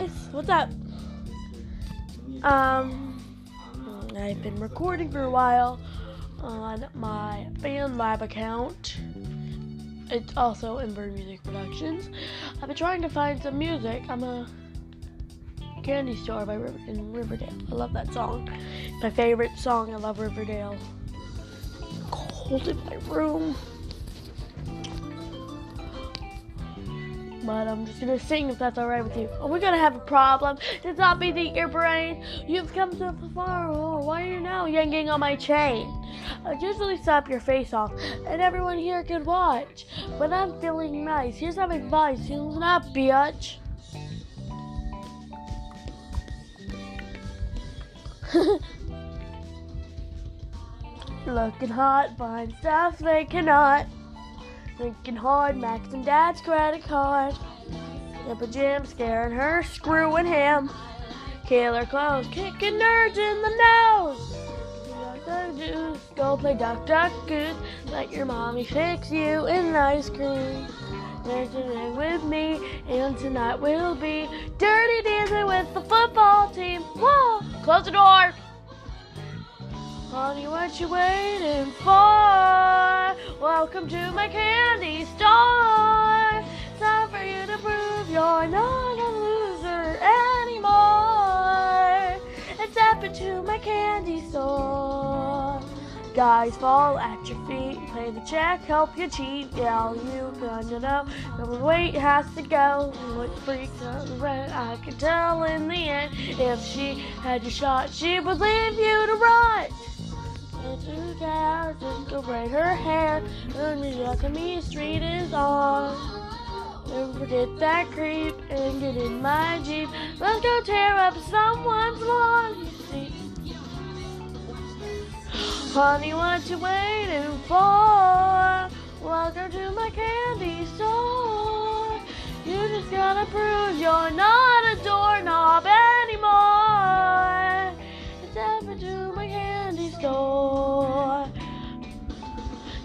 guys, what's up? Um, I've been recording for a while on my FanLab account. It's also Ember Music Productions. I've been trying to find some music. I'm a Candy Store by River- in Riverdale. I love that song. My favorite song. I love Riverdale. Cold in my room. But I'm just gonna sing if that's alright with you. Are we're gonna have a problem? Does not be the your brain? You've come so far. Oh, why are you now yanking on my chain? Uh, I'd usually slap your face off, and everyone here can watch. But I'm feeling nice. Here's some advice. Listen up, bitch. Looking hot, buying stuff they cannot. Thinking hard, maxing dad's credit card. Nipple Jim scaring her, screwing him. Killer clothes, kicking nerds in the nose. Go play duck, duck, goose. Let your mommy fix you an ice cream. Dancing with me, and tonight will be dirty dancing with the football team. Whoa! Close the door. Honey, what you waiting for? Welcome to my candy store. Time for you to prove you're not a loser anymore. It's happened to my candy store. Guys fall at your feet, pay the check, help you cheat. Yeah, you kinda know. No wait has to go. What freaks out the red? I could tell in the end. If she had your shot, she would leave you to rot. Two just go braid her hair. And the me street is on. Don't forget that creep and get in my jeep. Let's go tear up someone's lawn. Honey, what you waiting for? Welcome to my candy store. You just gotta prove you're not store.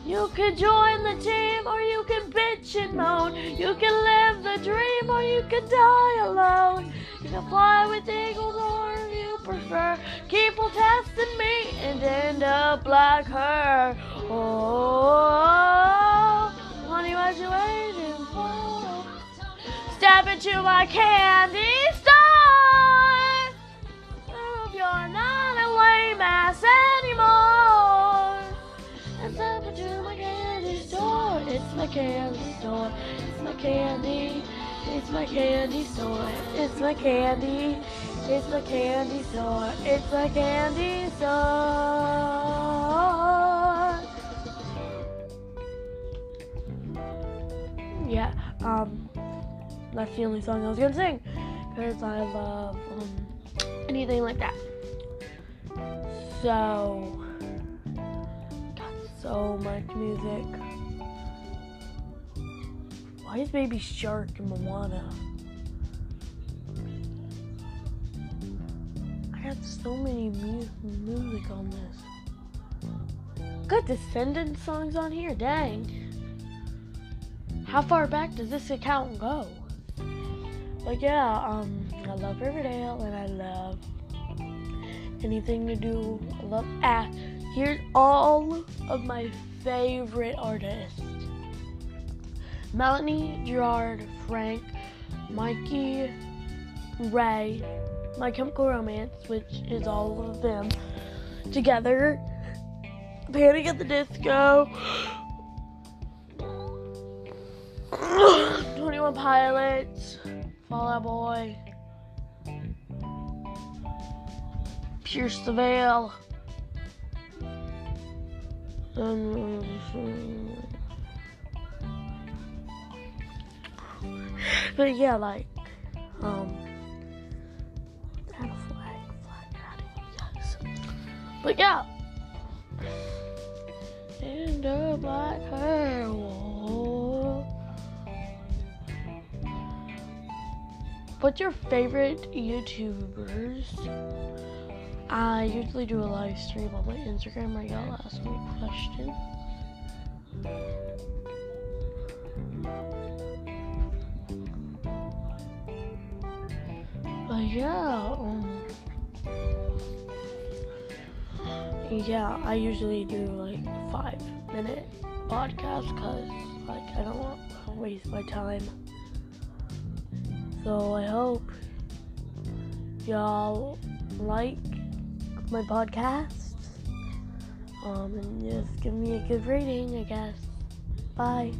You can join the team or you can bitch and moan. You can live the dream or you can die alone. You can fly with eagles or you prefer. Keep on testing me and end up like her. Oh, honey, what you waiting for? Step into my candy step into my candy store. It's my candy store. It's my candy. It's my candy store. It's my candy. It's my candy store. It's my candy store. Yeah, um, that's the only song I was gonna sing because I love um, anything like that. So, so much music. Why is Baby Shark in Moana? I got so many mu- music on this. Got Descendants songs on here, dang. How far back does this account go? But yeah, um, I love Riverdale and I love anything to do. I love ah. Here's all of my favorite artists: Melanie, Gerard, Frank, Mikey, Ray, My Chemical Romance, which is all of them together. Panic at the Disco. 21 Pilots, Fall Out Boy, Pierce the Veil, um, but yeah, like, um. But yeah, and a black. What's your favorite YouTubers? I usually do a live stream on my Instagram where y'all ask me questions. question. yeah. Um, yeah, I usually do like five minute podcasts because like I don't want to waste my time. So I hope y'all like my podcasts. Um, and just give me a good rating, I guess. Bye.